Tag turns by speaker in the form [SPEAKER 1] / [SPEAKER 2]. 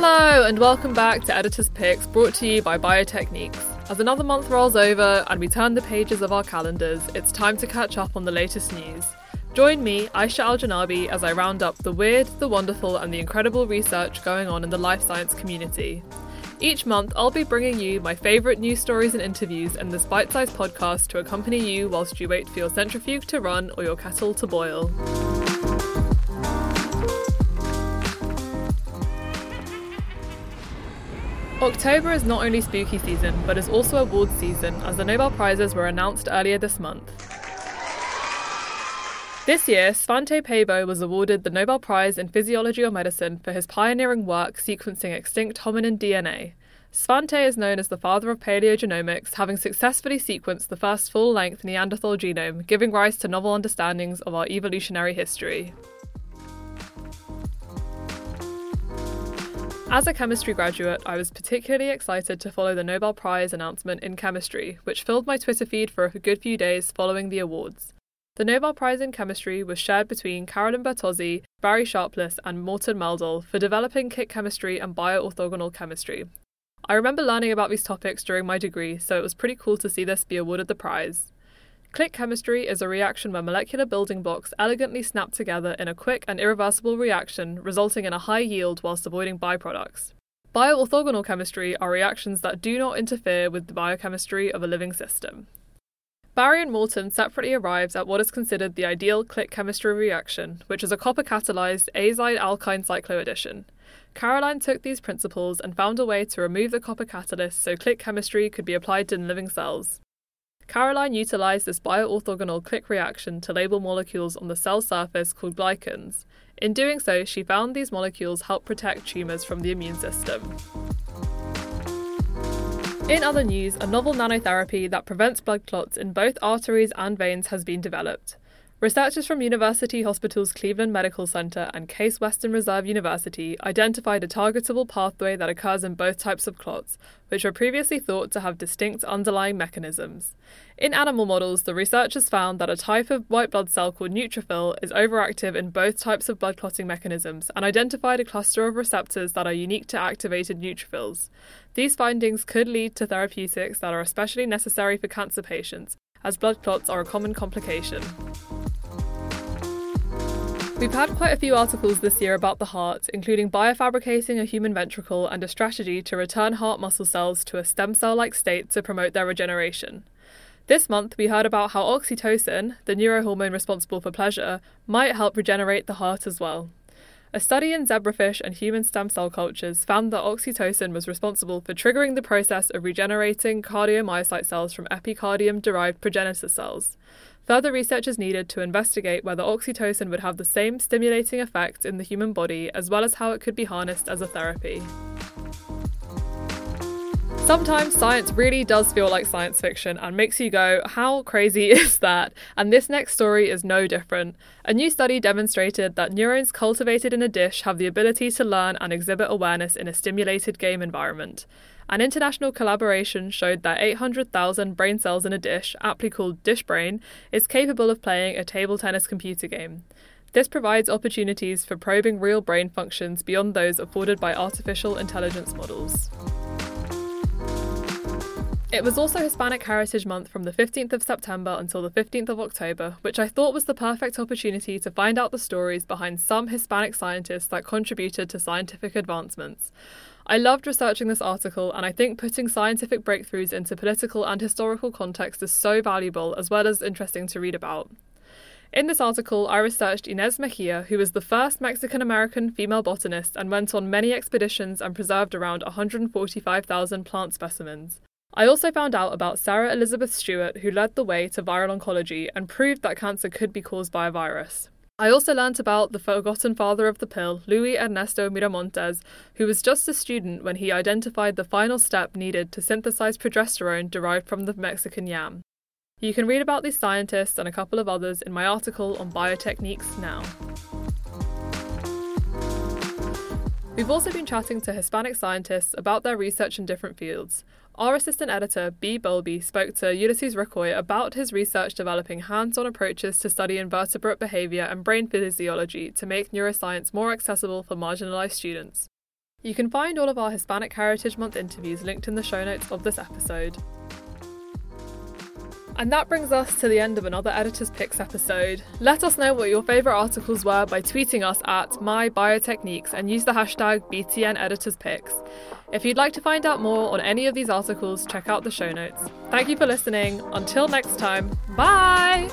[SPEAKER 1] Hello, and welcome back to Editor's Picks brought to you by Biotechniques. As another month rolls over and we turn the pages of our calendars, it's time to catch up on the latest news. Join me, Aisha Al Janabi, as I round up the weird, the wonderful, and the incredible research going on in the life science community. Each month, I'll be bringing you my favourite news stories and interviews in this bite sized podcast to accompany you whilst you wait for your centrifuge to run or your kettle to boil. October is not only spooky season, but is also awards season as the Nobel Prizes were announced earlier this month. This year, Svante Pääbo was awarded the Nobel Prize in Physiology or Medicine for his pioneering work sequencing extinct hominin DNA. Svante is known as the father of paleogenomics, having successfully sequenced the first full length Neanderthal genome, giving rise to novel understandings of our evolutionary history. As a chemistry graduate, I was particularly excited to follow the Nobel Prize announcement in chemistry, which filled my Twitter feed for a good few days following the awards. The Nobel Prize in Chemistry was shared between Carolyn Bertozzi, Barry Sharpless, and Morten Meldal for developing click chemistry and bioorthogonal chemistry. I remember learning about these topics during my degree, so it was pretty cool to see this be awarded the prize. Click chemistry is a reaction where molecular building blocks elegantly snap together in a quick and irreversible reaction, resulting in a high yield whilst avoiding byproducts. Bioorthogonal chemistry are reactions that do not interfere with the biochemistry of a living system. Barry and Morten separately arrived at what is considered the ideal click chemistry reaction, which is a copper catalyzed azide alkyne cycloaddition. Caroline took these principles and found a way to remove the copper catalyst so click chemistry could be applied in living cells. Caroline utilized this bioorthogonal click reaction to label molecules on the cell surface called glycans. In doing so, she found these molecules help protect tumours from the immune system. In other news, a novel nanotherapy that prevents blood clots in both arteries and veins has been developed. Researchers from University Hospitals Cleveland Medical Center and Case Western Reserve University identified a targetable pathway that occurs in both types of clots, which were previously thought to have distinct underlying mechanisms. In animal models, the researchers found that a type of white blood cell called neutrophil is overactive in both types of blood clotting mechanisms and identified a cluster of receptors that are unique to activated neutrophils. These findings could lead to therapeutics that are especially necessary for cancer patients, as blood clots are a common complication. We've had quite a few articles this year about the heart, including biofabricating a human ventricle and a strategy to return heart muscle cells to a stem cell like state to promote their regeneration. This month, we heard about how oxytocin, the neurohormone responsible for pleasure, might help regenerate the heart as well. A study in zebrafish and human stem cell cultures found that oxytocin was responsible for triggering the process of regenerating cardiomyocyte cells from epicardium derived progenitor cells. Further research is needed to investigate whether oxytocin would have the same stimulating effects in the human body as well as how it could be harnessed as a therapy. Sometimes science really does feel like science fiction and makes you go, how crazy is that? And this next story is no different. A new study demonstrated that neurons cultivated in a dish have the ability to learn and exhibit awareness in a stimulated game environment. An international collaboration showed that 800,000 brain cells in a dish, aptly called DishBrain, is capable of playing a table tennis computer game. This provides opportunities for probing real brain functions beyond those afforded by artificial intelligence models. It was also Hispanic Heritage Month from the 15th of September until the 15th of October, which I thought was the perfect opportunity to find out the stories behind some Hispanic scientists that contributed to scientific advancements. I loved researching this article, and I think putting scientific breakthroughs into political and historical context is so valuable as well as interesting to read about. In this article, I researched Ynes Mexia, who was the first Mexican American female botanist and went on many expeditions and preserved around 145,000 plant specimens. I also found out about Sarah Elizabeth Stewart, who led the way to viral oncology and proved that cancer could be caused by a virus. I also learnt about the forgotten father of the pill, Luis Ernesto Miramontes, who was just a student when he identified the final step needed to synthesize progesterone derived from the Mexican yam. You can read about these scientists and a couple of others in my article on biotechniques now. We've also been chatting to Hispanic scientists about their research in different fields. Our assistant editor, B. Bowlby, spoke to Ulises Ricoy about his research developing hands on approaches to study invertebrate behaviour and brain physiology to make neuroscience more accessible for marginalised students. You can find all of our Hispanic Heritage Month interviews linked in the show notes of this episode. And that brings us to the end of another Editor's Picks episode. Let us know what your favourite articles were by tweeting us at mybiotechniques and use the hashtag BTN Editors Picks. If you'd like to find out more on any of these articles, check out the show notes. Thank you for listening. Until next time, bye!